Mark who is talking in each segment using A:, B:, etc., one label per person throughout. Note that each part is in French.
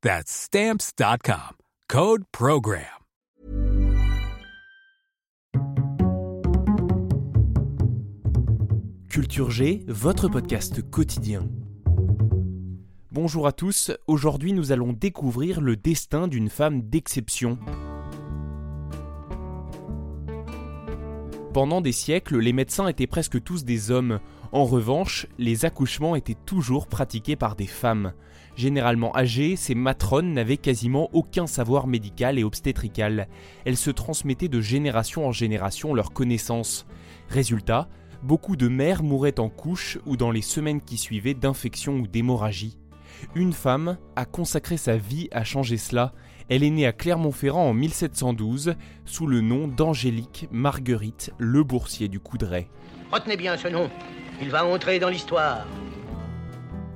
A: That's Stamps.com. Code Program.
B: Culture G, votre podcast quotidien. Bonjour à tous, aujourd'hui nous allons découvrir le destin d'une femme d'exception. Pendant des siècles, les médecins étaient presque tous des hommes. En revanche, les accouchements étaient toujours pratiqués par des femmes. Généralement âgées, ces matrones n'avaient quasiment aucun savoir médical et obstétrical. Elles se transmettaient de génération en génération leurs connaissances. Résultat, beaucoup de mères mouraient en couche ou dans les semaines qui suivaient d'infections ou d'hémorragie. Une femme a consacré sa vie à changer cela. Elle est née à Clermont-Ferrand en 1712 sous le nom d'Angélique Marguerite Le Boursier du Coudray.
C: Retenez bien ce nom, il va entrer dans l'histoire.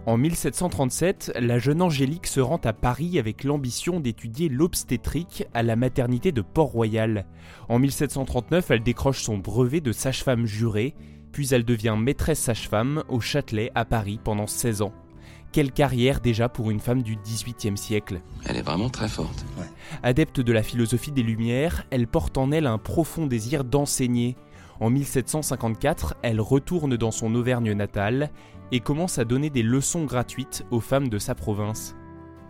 B: En 1737, la jeune Angélique se rend à Paris avec l'ambition d'étudier l'obstétrique à la maternité de Port-Royal. En 1739, elle décroche son brevet de sage-femme jurée, puis elle devient maîtresse sage-femme au Châtelet à Paris pendant 16 ans. Quelle carrière déjà pour une femme du XVIIIe siècle?
D: Elle est vraiment très forte.
B: Adepte de la philosophie des Lumières, elle porte en elle un profond désir d'enseigner. En 1754, elle retourne dans son Auvergne natale et commence à donner des leçons gratuites aux femmes de sa province.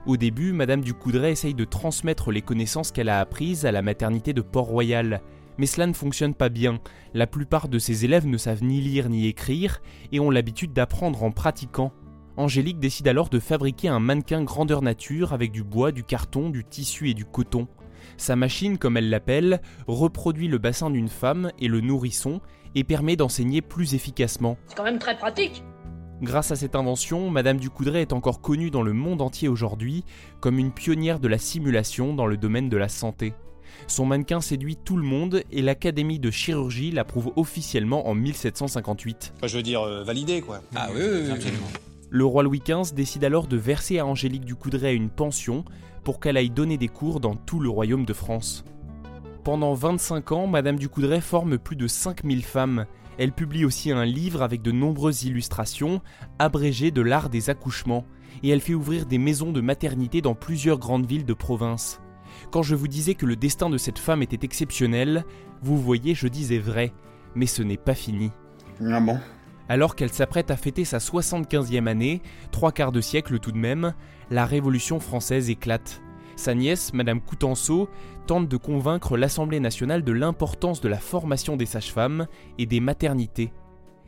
B: Au début, Madame du Coudray essaye de transmettre les connaissances qu'elle a apprises à la maternité de Port-Royal, mais cela ne fonctionne pas bien. La plupart de ses élèves ne savent ni lire ni écrire et ont l'habitude d'apprendre en pratiquant. Angélique décide alors de fabriquer un mannequin grandeur nature avec du bois, du carton, du tissu et du coton. Sa machine, comme elle l'appelle, reproduit le bassin d'une femme et le nourrisson et permet d'enseigner plus efficacement.
E: C'est quand même très pratique.
B: Grâce à cette invention, Madame Ducoudray est encore connue dans le monde entier aujourd'hui comme une pionnière de la simulation dans le domaine de la santé. Son mannequin séduit tout le monde et l'Académie de chirurgie l'approuve officiellement en 1758.
F: Enfin, je veux dire, euh, validé quoi.
D: Ah oui, oui, oui, absolument.
B: Le roi Louis XV décide alors de verser à Angélique Ducoudray une pension pour qu'elle aille donner des cours dans tout le royaume de France. Pendant 25 ans, Madame Ducoudray forme plus de 5000 femmes. Elle publie aussi un livre avec de nombreuses illustrations, abrégées de l'art des accouchements, et elle fait ouvrir des maisons de maternité dans plusieurs grandes villes de province. Quand je vous disais que le destin de cette femme était exceptionnel, vous voyez, je disais vrai, mais ce n'est pas fini.
F: Ah bon
B: Alors qu'elle s'apprête à fêter sa 75e année, trois quarts de siècle tout de même, la Révolution française éclate. Sa nièce, Madame Coutenceau, tente de convaincre l'Assemblée nationale de l'importance de la formation des sages-femmes et des maternités.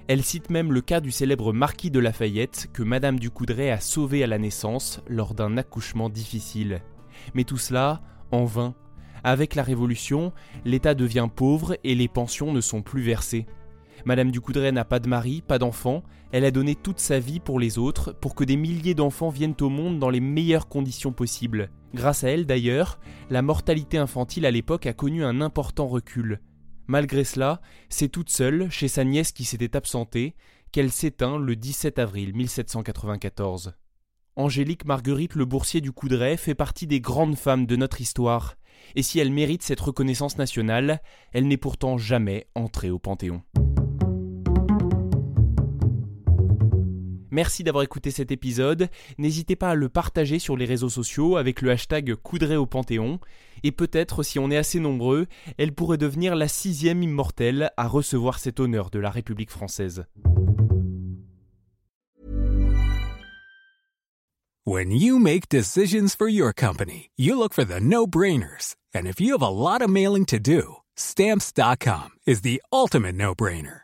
B: Elle cite même le cas du célèbre marquis de Lafayette que Madame Ducoudray a sauvé à la naissance lors d'un accouchement difficile. Mais tout cela, en vain. Avec la Révolution, l'État devient pauvre et les pensions ne sont plus versées. Madame Ducoudray n'a pas de mari, pas d'enfant, elle a donné toute sa vie pour les autres, pour que des milliers d'enfants viennent au monde dans les meilleures conditions possibles. Grâce à elle d'ailleurs, la mortalité infantile à l'époque a connu un important recul. Malgré cela, c'est toute seule, chez sa nièce qui s'était absentée, qu'elle s'éteint le 17 avril 1794. Angélique Marguerite Le Boursier du Coudray fait partie des grandes femmes de notre histoire, et si elle mérite cette reconnaissance nationale, elle n'est pourtant jamais entrée au Panthéon. Merci d'avoir écouté cet épisode. N'hésitez pas à le partager sur les réseaux sociaux avec le hashtag Coudray au Panthéon. Et peut-être, si on est assez nombreux, elle pourrait devenir la sixième immortelle à recevoir cet honneur de la République française.
A: When you make decisions for your company, you look for the no-brainers. And if you have a lot of mailing to do, Stamps.com is the ultimate no brainer.